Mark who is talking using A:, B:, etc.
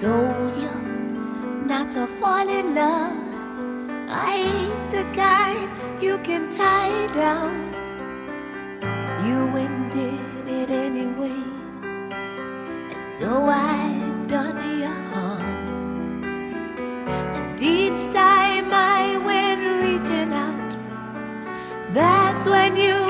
A: told you not to fall in love. I ain't the guy you can tie down. You ended it anyway, as though I'd done you harm. And each time I went reaching out, that's when you